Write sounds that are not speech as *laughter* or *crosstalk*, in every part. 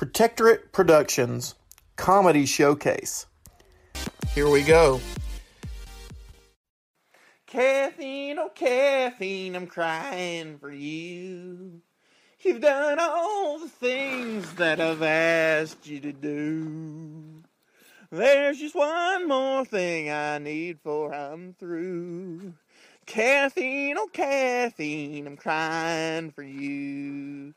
Protectorate Productions Comedy Showcase. Here we go. Caffeine, oh caffeine, I'm crying for you. You've done all the things that I've asked you to do. There's just one more thing I need for I'm through. Caffeine, oh caffeine, I'm crying for you.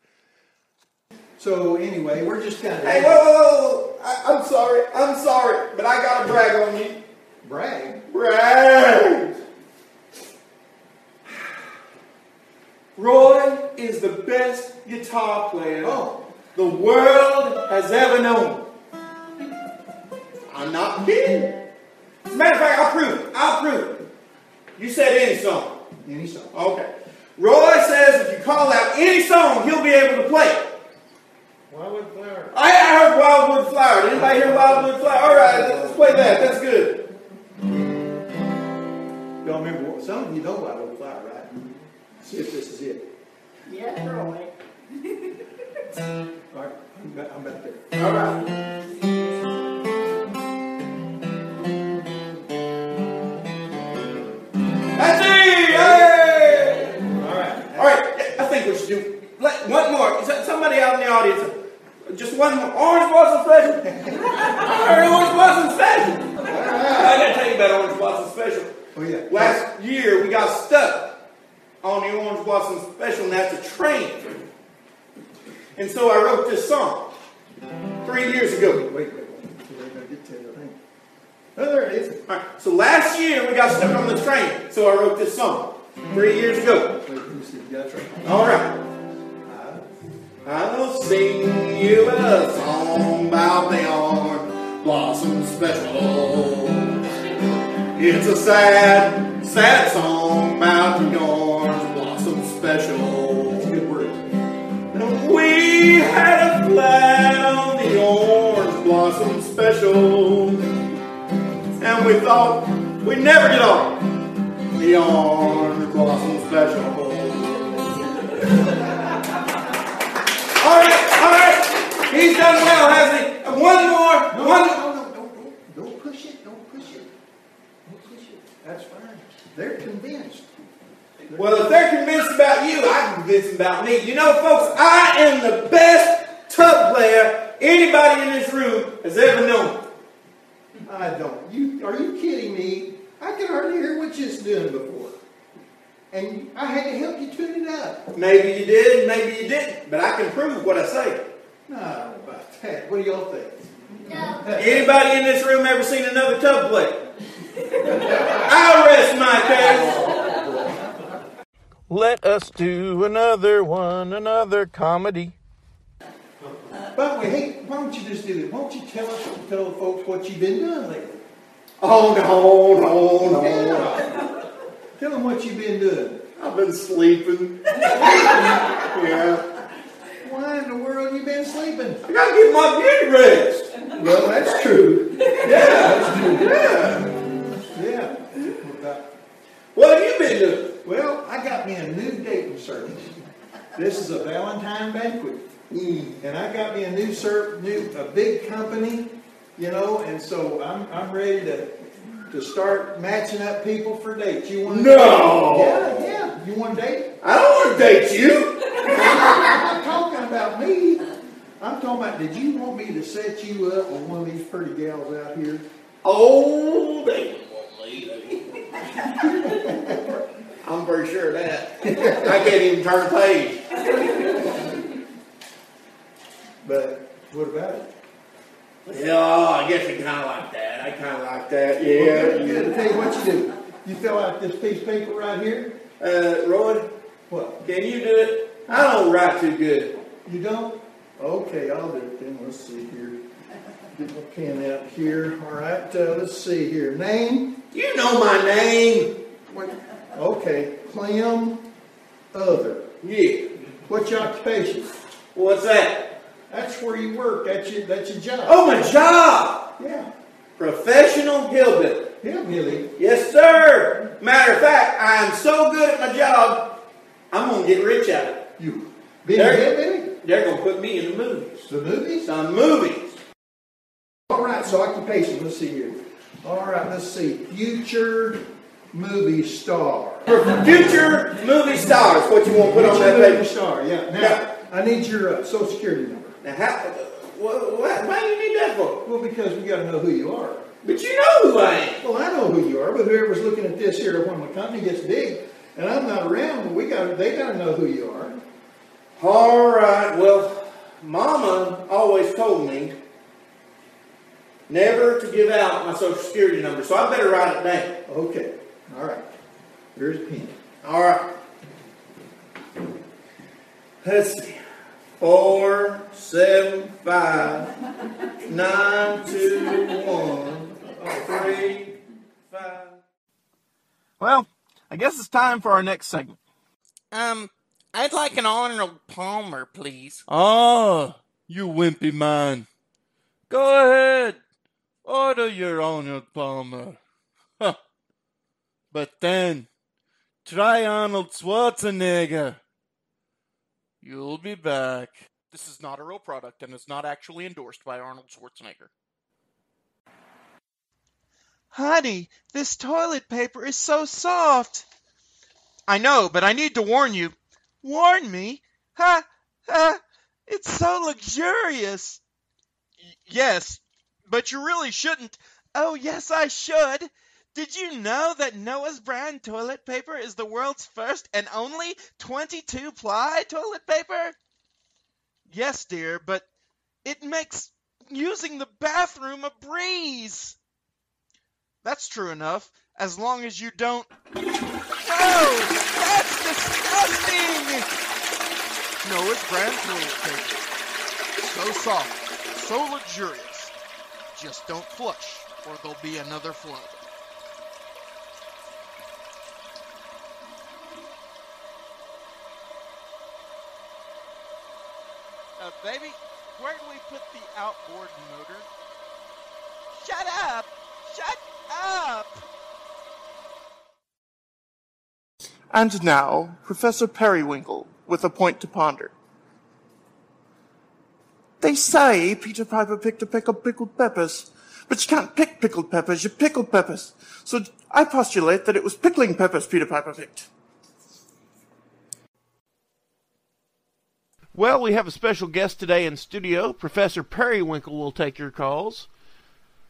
So anyway, we're just kind of Hey, whoa, whoa, whoa. I, I'm sorry. I'm sorry, but I gotta brag on you. brag. Brag. Roy is the best guitar player Oh. the world has ever known. I'm not kidding. As a matter of fact, I'll prove it. I'll prove it. You said any song. Any song. Okay. Roy says if you call out any song, he'll be able to play it. Wildwood Flower. I, I heard Wildwood Flower. Did anybody hear Wildwood Flower? All right, let's, let's play that. That's good. Y'all remember what? Some of you know Wildwood Flower, right? See if this is it. Yeah, Roy. All right, I'm back, I'm back there. All right. That's it! Hey! All right. All right, I think we should do let, one more. Somebody out in the audience? Just one. Orange Blossom Special. I heard Orange Blossom Special. I gotta tell you about Orange Blossom Special. Oh yeah. Last year we got stuck on the Orange Blossom Special, and that's a train. And so I wrote this song three years ago. Wait, wait, wait. Gonna get to thing. Oh, there it is. All right, so last year we got stuck on the train, so I wrote this song three years ago. Wait, let me see. Yeah, that's right. All right. I'll sing you a song about the orange blossom special. It's a sad, sad song about the orange blossom special. That's a good word. We had a flat on the orange blossom special, and we thought we'd never get on the orange blossom special. All right, all right, he's done well, hasn't he? One more, No, one. no, no, no, don't, don't push it. Don't push it. Don't push it. That's fine. They're convinced. Well, if they're convinced about you, I can convince them about me. You know, folks, I am the best tub player anybody in this room has ever known. I don't. You are you kidding me? I can hardly hear what you was doing before, and I had to help you tune it up. Maybe you did, maybe you didn't, but I can prove what I say. No, about that. What do y'all think? No. Anybody in this room ever seen another tub plate? *laughs* I'll rest my case. Let us do another one, another comedy. By the way, hey, why don't you just do this? Why don't you tell us, tell the folks what you've been doing lately? Oh no, no, no. Yeah. Tell them what you've been doing. I've been sleeping. *laughs* yeah. Why in the world you been sleeping? I gotta get my beauty rest. Well, that's true. Yeah, that's true. Yeah. Yeah. What have you been doing? Well, I got me a new dating service. This is a Valentine banquet. Mm. And I got me a new ser- new a big company, you know, and so I'm I'm ready to to start matching up people for dates. You want No. Yeah, yeah. You want to date? I don't want to date you. *laughs* I'm not talking about me. I'm talking about. Did you want me to set you up with one of these pretty gals out here? Oh, they won't leave. *laughs* I'm pretty sure of that. I can't even turn a page. But what about it? Yeah, I guess you kind of like that. I kind of like that. Well, Yeah. good, good. I'll tell you what you do. You fill out this piece of paper right here. Uh, Roy, What? can you do it? I don't write too good. You don't? Okay, I'll do it then. Let's see here. Get my pen out here. All right, uh, let's see here. Name? You know my name. What? Okay, Clem Other. Yeah. What's your occupation? What's that? That's where you work. That's your, that's your job. Oh, my job. Yeah. Professional hillbilly. Hillbilly. Yes, sir. Matter of fact, I am so good at my job, I'm gonna get rich at it. You. Been There- a hillbilly? they're gonna put me in the movies. The movies? Some movies. All right, so occupation, let's see here. All right, let's see. Future movie star. For future movie stars, what you want to put on Future that movie paper? star, yeah. Now, Yeah. I need your uh, social security number. Now, how, uh, what, what, why do you need that for? Well, because we got to know who you are. But you know who I am. Well, I know who you are, but whoever's looking at this here, when my company gets big and I'm not around, we got they got to know who you are. All right. Well, Mama always told me never to give out my social security number, so I better write it down. Okay, all right. Here's a pen. All right. Let's see. Four, seven, five, nine, two, one, three, five. Well, I guess it's time for our next segment. Um, I'd like an Arnold Palmer, please. Oh, you wimpy man. Go ahead. Order your Arnold Palmer. Huh. But then, try Arnold Schwarzenegger. You'll be back. This is not a real product and is not actually endorsed by Arnold Schwarzenegger. Honey, this toilet paper is so soft. I know, but I need to warn you. Warn me? Ha! Ha! It's so luxurious. Y- yes, but you really shouldn't. Oh, yes, I should. Did you know that Noah's brand toilet paper is the world's first and only 22 ply toilet paper? Yes, dear, but it makes using the bathroom a breeze. That's true enough, as long as you don't. Oh, that's disgusting! Noah's brand toilet paper. So soft, so luxurious. Just don't flush, or there'll be another flood. Uh, baby, where do we put the outboard motor? Shut up! Shut up! And now, Professor Periwinkle with a point to ponder. They say Peter Piper picked a peck of pickled peppers, but you can't pick pickled peppers, you pickle peppers. So I postulate that it was pickling peppers Peter Piper picked. Well, we have a special guest today in studio. Professor Periwinkle will take your calls.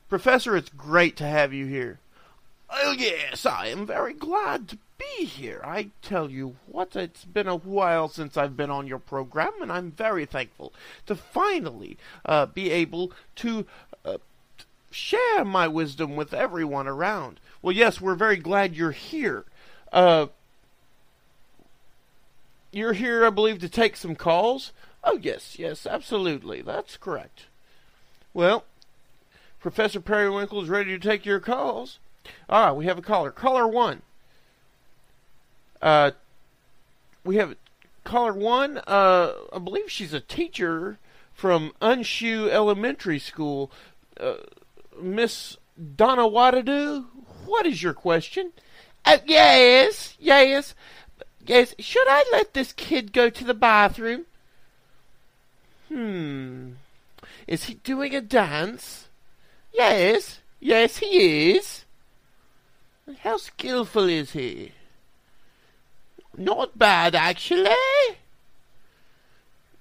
Professor, it's great to have you here. Oh, yes, I am very glad to be here. I tell you what, it's been a while since I've been on your program, and I'm very thankful to finally uh, be able to uh, share my wisdom with everyone around. Well, yes, we're very glad you're here. Uh, you're here, I believe, to take some calls? Oh, yes, yes, absolutely. That's correct. Well, Professor Periwinkle is ready to take your calls. All right, we have a caller. Caller one. Uh, we have caller one. Uh, I believe she's a teacher from Unshoe Elementary School. Uh, Miss Donna Wadadu, what is your question? Uh, yes, yes, yes. Should I let this kid go to the bathroom? Hmm. Is he doing a dance? Yes, yes, he is. How skillful is he? Not bad, actually.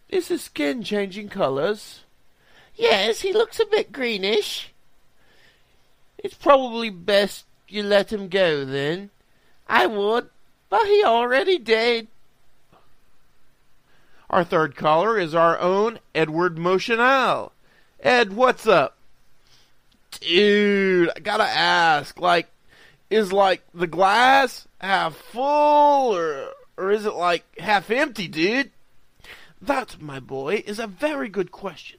Is his skin changing colours? Yes, he looks a bit greenish. It's probably best you let him go then. I would, but he already did. Our third caller is our own Edward Motionale. Ed, what's up? Dude, I gotta ask, like, is like the glass half full or or is it like half empty, dude? That, my boy, is a very good question.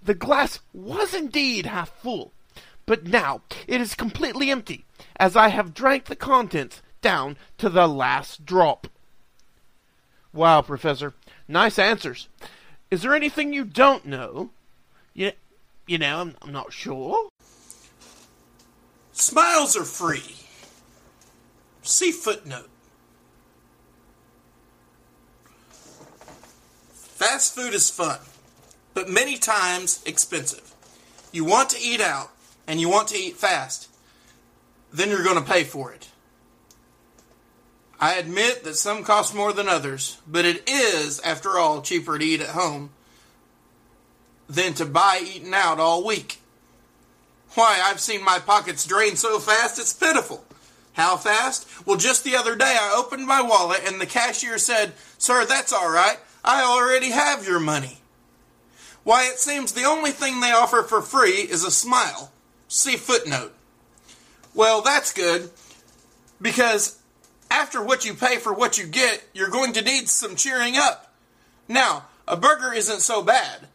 The glass was indeed half full, but now it is completely empty, as I have drank the contents down to the last drop. Wow, Professor, nice answers. Is there anything you don't know? You, you know, I'm, I'm not sure. Smiles are free. See footnote. Fast food is fun, but many times expensive. You want to eat out and you want to eat fast, then you're going to pay for it. I admit that some cost more than others, but it is, after all, cheaper to eat at home than to buy eating out all week. Why, I've seen my pockets drain so fast it's pitiful. How fast? Well, just the other day I opened my wallet and the cashier said, Sir, that's all right. I already have your money. Why, it seems the only thing they offer for free is a smile. See footnote. Well, that's good because after what you pay for what you get, you're going to need some cheering up. Now, a burger isn't so bad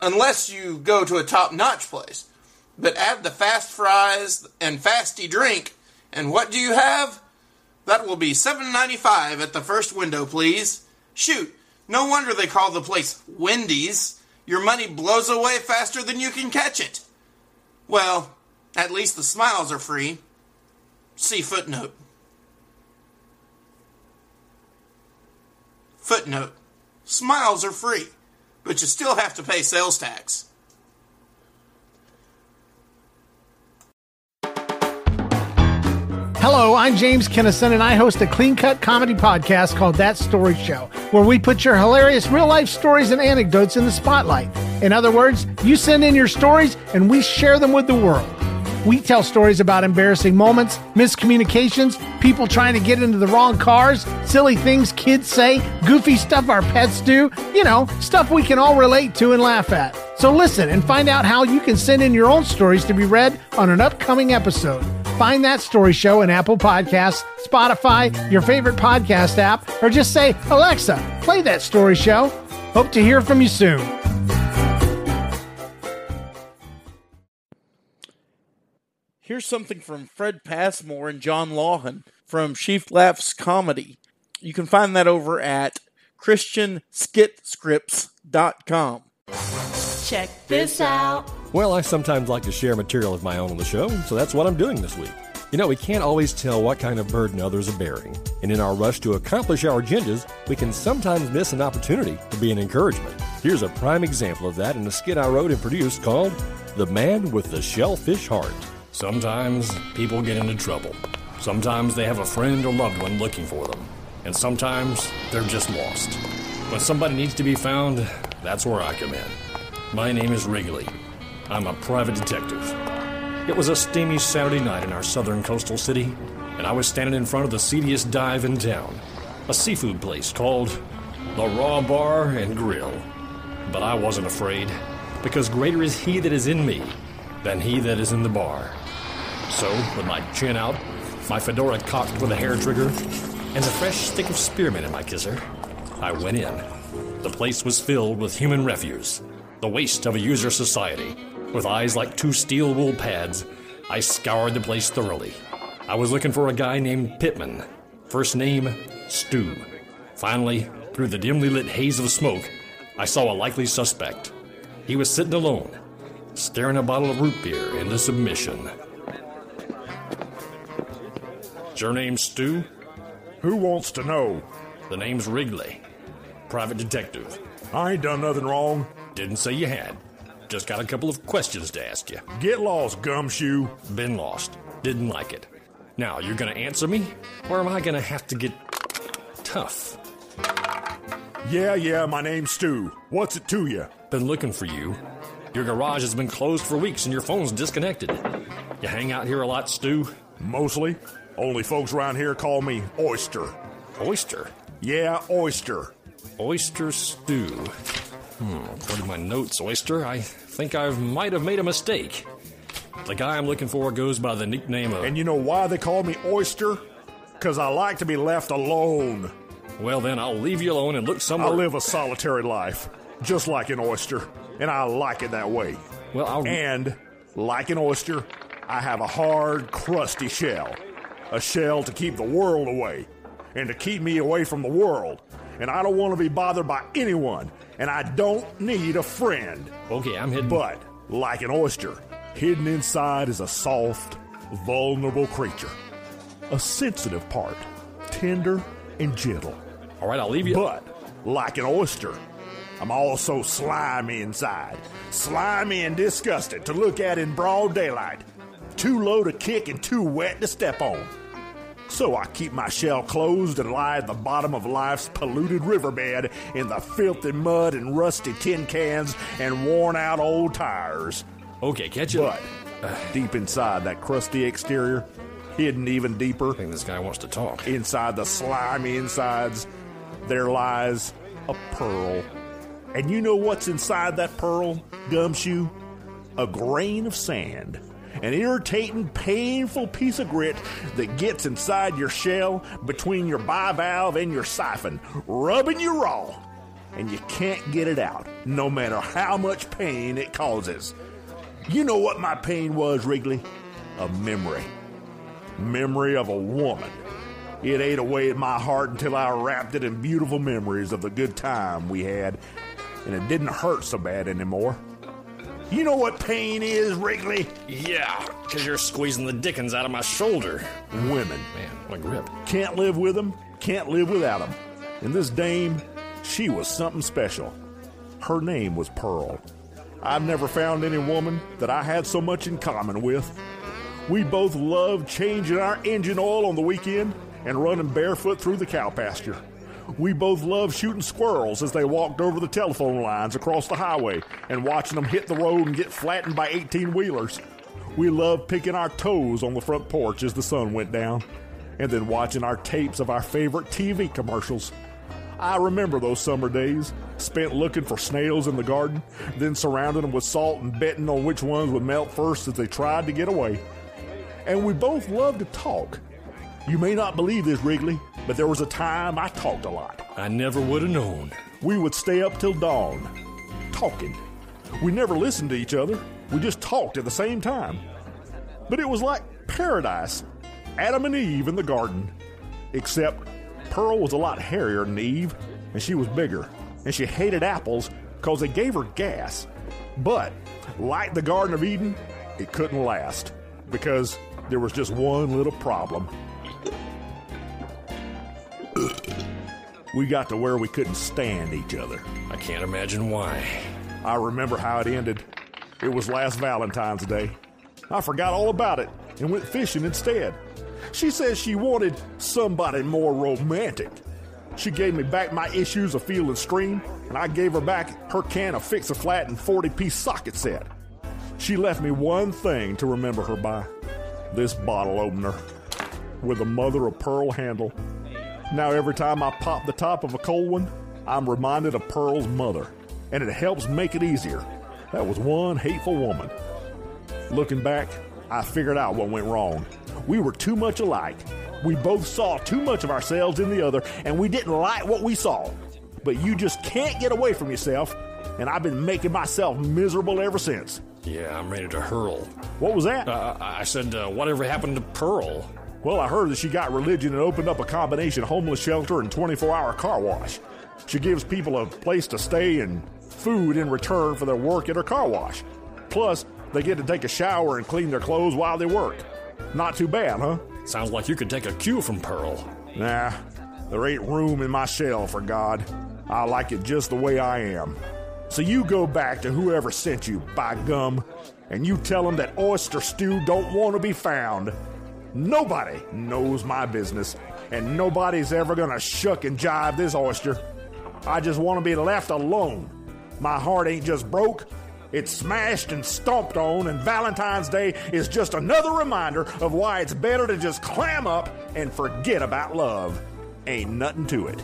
unless you go to a top notch place. But add the fast fries and fasty drink, and what do you have? That will be $7.95 at the first window, please. Shoot, no wonder they call the place Wendy's. Your money blows away faster than you can catch it. Well, at least the smiles are free. See footnote. Footnote. Smiles are free, but you still have to pay sales tax. Hello, I'm James Kennison, and I host a clean cut comedy podcast called That Story Show, where we put your hilarious real life stories and anecdotes in the spotlight. In other words, you send in your stories and we share them with the world. We tell stories about embarrassing moments, miscommunications, people trying to get into the wrong cars, silly things kids say, goofy stuff our pets do, you know, stuff we can all relate to and laugh at. So listen and find out how you can send in your own stories to be read on an upcoming episode. Find that story show in Apple Podcasts, Spotify, your favorite podcast app, or just say, Alexa, play that story show. Hope to hear from you soon. Here's something from Fred Passmore and John Lawhan from Sheaf Laughs Comedy. You can find that over at ChristianSkitScripts.com. Check this out. Well, I sometimes like to share material of my own on the show, so that's what I'm doing this week. You know, we can't always tell what kind of burden others are bearing, and in our rush to accomplish our agendas, we can sometimes miss an opportunity to be an encouragement. Here's a prime example of that in a skit I wrote and produced called The Man with the Shellfish Heart. Sometimes people get into trouble. Sometimes they have a friend or loved one looking for them. And sometimes they're just lost. When somebody needs to be found, that's where I come in. My name is Wrigley. I'm a private detective. It was a steamy Saturday night in our southern coastal city, and I was standing in front of the seediest dive in town, a seafood place called the Raw Bar and Grill. But I wasn't afraid, because greater is he that is in me than he that is in the bar. So, with my chin out, my fedora cocked with a hair trigger, and a fresh stick of spearmint in my kisser, I went in. The place was filled with human refuse, the waste of a user society. With eyes like two steel wool pads, I scoured the place thoroughly. I was looking for a guy named Pittman, first name Stu. Finally, through the dimly lit haze of smoke, I saw a likely suspect. He was sitting alone, staring a bottle of root beer into submission. Is your name Stu? Who wants to know? The name's Wrigley. Private detective. I ain't done nothing wrong. Didn't say you had. Just got a couple of questions to ask you. Get lost, gumshoe. Been lost. Didn't like it. Now, you're gonna answer me? Or am I gonna have to get tough? Yeah, yeah, my name's Stu. What's it to you? Been looking for you. Your garage has been closed for weeks and your phone's disconnected. You hang out here a lot, Stu? Mostly. Only folks around here call me Oyster. Oyster? Yeah, Oyster. Oyster Stew. Hmm, according to my notes, Oyster, I think I might have made a mistake. The guy I'm looking for goes by the nickname of. And you know why they call me Oyster? Because I like to be left alone. Well, then I'll leave you alone and look somewhere. I live a solitary life, just like an oyster, and I like it that way. Well, I'll. And, like an oyster, I have a hard, crusty shell. A shell to keep the world away, and to keep me away from the world. And I don't want to be bothered by anyone, and I don't need a friend. Okay, I'm hidden. But, like an oyster, hidden inside is a soft, vulnerable creature. A sensitive part, tender and gentle. All right, I'll leave you. But, like an oyster, I'm also slimy inside. Slimy and disgusting to look at in broad daylight. Too low to kick and too wet to step on. So I keep my shell closed and lie at the bottom of life's polluted riverbed in the filthy mud and rusty tin cans and worn out old tires. Okay, catch it. But deep inside that crusty exterior, hidden even deeper, I think this guy wants to talk. inside the slimy insides, there lies a pearl. And you know what's inside that pearl, gumshoe? A grain of sand. An irritating, painful piece of grit that gets inside your shell between your bivalve and your siphon, rubbing you raw. And you can't get it out, no matter how much pain it causes. You know what my pain was, Wrigley? A memory. Memory of a woman. It ate away at my heart until I wrapped it in beautiful memories of the good time we had, and it didn't hurt so bad anymore. You know what pain is, Wrigley? Yeah, because you're squeezing the dickens out of my shoulder. Women. Man, what a grip. Can't live with them, can't live without them. And this dame, she was something special. Her name was Pearl. I've never found any woman that I had so much in common with. We both loved changing our engine oil on the weekend and running barefoot through the cow pasture. We both loved shooting squirrels as they walked over the telephone lines across the highway and watching them hit the road and get flattened by 18 wheelers. We loved picking our toes on the front porch as the sun went down and then watching our tapes of our favorite TV commercials. I remember those summer days, spent looking for snails in the garden, then surrounding them with salt and betting on which ones would melt first as they tried to get away. And we both loved to talk. You may not believe this, Wrigley, but there was a time I talked a lot. I never would have known. We would stay up till dawn, talking. We never listened to each other, we just talked at the same time. But it was like paradise Adam and Eve in the garden. Except Pearl was a lot hairier than Eve, and she was bigger, and she hated apples because they gave her gas. But, like the Garden of Eden, it couldn't last because there was just one little problem. We got to where we couldn't stand each other. I can't imagine why. I remember how it ended. It was last Valentine's Day. I forgot all about it and went fishing instead. She says she wanted somebody more romantic. She gave me back my issues of Field and Stream, and I gave her back her can of Fix a Flat and 40 piece socket set. She left me one thing to remember her by this bottle opener with a mother of pearl handle. Now, every time I pop the top of a cold one, I'm reminded of Pearl's mother, and it helps make it easier. That was one hateful woman. Looking back, I figured out what went wrong. We were too much alike. We both saw too much of ourselves in the other, and we didn't like what we saw. But you just can't get away from yourself, and I've been making myself miserable ever since. Yeah, I'm ready to hurl. What was that? Uh, I said, uh, whatever happened to Pearl? Well, I heard that she got religion and opened up a combination homeless shelter and 24 hour car wash. She gives people a place to stay and food in return for their work at her car wash. Plus, they get to take a shower and clean their clothes while they work. Not too bad, huh? Sounds like you could take a cue from Pearl. Nah, there ain't room in my shell for God. I like it just the way I am. So you go back to whoever sent you, by gum, and you tell them that oyster stew don't want to be found. Nobody knows my business, and nobody's ever gonna shuck and jive this oyster. I just want to be left alone. My heart ain't just broke, it's smashed and stomped on, and Valentine's Day is just another reminder of why it's better to just clam up and forget about love. Ain't nothing to it.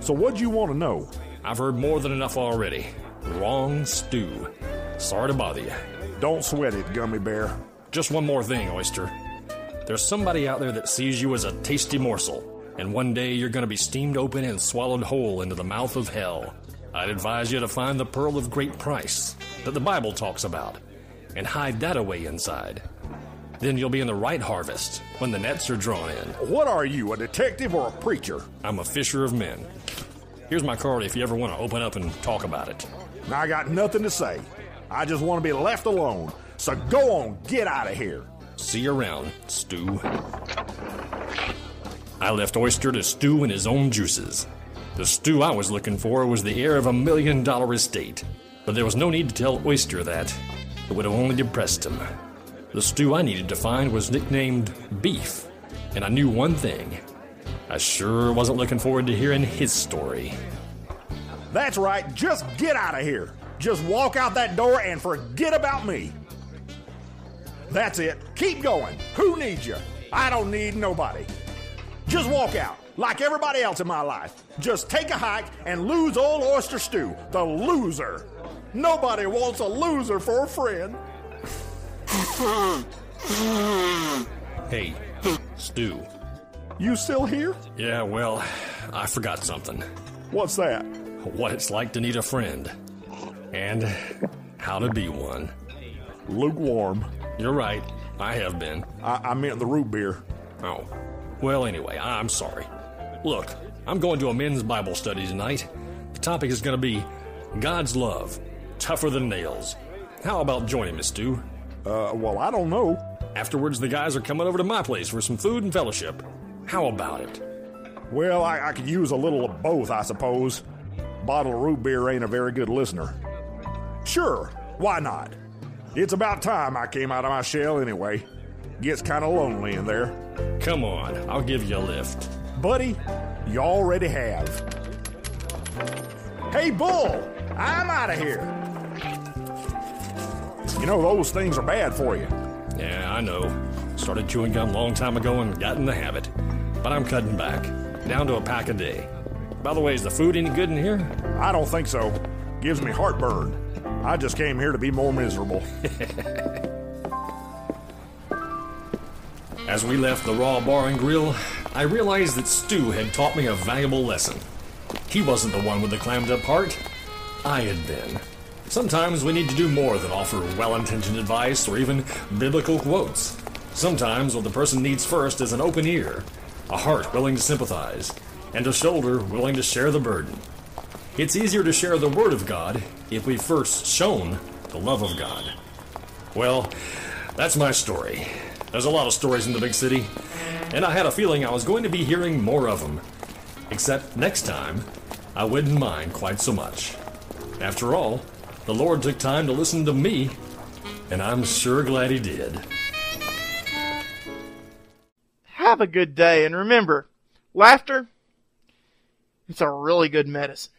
So, what'd you want to know? I've heard more than enough already. Wrong stew. Sorry to bother you. Don't sweat it, Gummy Bear. Just one more thing, Oyster. There's somebody out there that sees you as a tasty morsel, and one day you're gonna be steamed open and swallowed whole into the mouth of hell. I'd advise you to find the pearl of great price that the Bible talks about and hide that away inside. Then you'll be in the right harvest when the nets are drawn in. What are you, a detective or a preacher? I'm a fisher of men. Here's my card if you ever want to open up and talk about it. I got nothing to say. I just want to be left alone. So go on, get out of here. See you around, Stew. I left Oyster to stew in his own juices. The stew I was looking for was the heir of a million dollar estate, but there was no need to tell Oyster that. It would have only depressed him. The stew I needed to find was nicknamed Beef, and I knew one thing. I sure wasn't looking forward to hearing his story. That's right, just get out of here. Just walk out that door and forget about me. That's it. Keep going. Who needs you? I don't need nobody. Just walk out, like everybody else in my life. Just take a hike and lose old oyster stew, the loser. Nobody wants a loser for a friend. *laughs* Hey, Stu. You still here? Yeah, well, I forgot something. What's that? What it's like to need a friend. And how to be one. Lukewarm. You're right. I have been. I, I meant the root beer. Oh. Well, anyway, I'm sorry. Look, I'm going to a men's Bible study tonight. The topic is going to be God's love, tougher than nails. How about joining me, Stu? Uh, well, I don't know. Afterwards, the guys are coming over to my place for some food and fellowship. How about it? Well, I, I could use a little of both, I suppose. Bottle of root beer ain't a very good listener. Sure, why not? It's about time I came out of my shell anyway. Gets kind of lonely in there. Come on, I'll give you a lift. Buddy, you already have. Hey, Bull, I'm out of here. You know, those things are bad for you. Yeah, I know. Started chewing gum a long time ago and got in the habit. But I'm cutting back, down to a pack a day. By the way, is the food any good in here? I don't think so. Gives me heartburn. I just came here to be more miserable. As we left the Raw Bar and Grill, I realized that Stu had taught me a valuable lesson. He wasn't the one with the clammed up heart. I had been. Sometimes we need to do more than offer well intentioned advice or even biblical quotes. Sometimes what the person needs first is an open ear, a heart willing to sympathize, and a shoulder willing to share the burden. It's easier to share the Word of God if we've first shown the love of God. Well, that's my story. There's a lot of stories in the big city, and I had a feeling I was going to be hearing more of them. Except next time, I wouldn't mind quite so much. After all, the Lord took time to listen to me, and I'm sure glad He did. Have a good day, and remember, laughter, it's a really good medicine.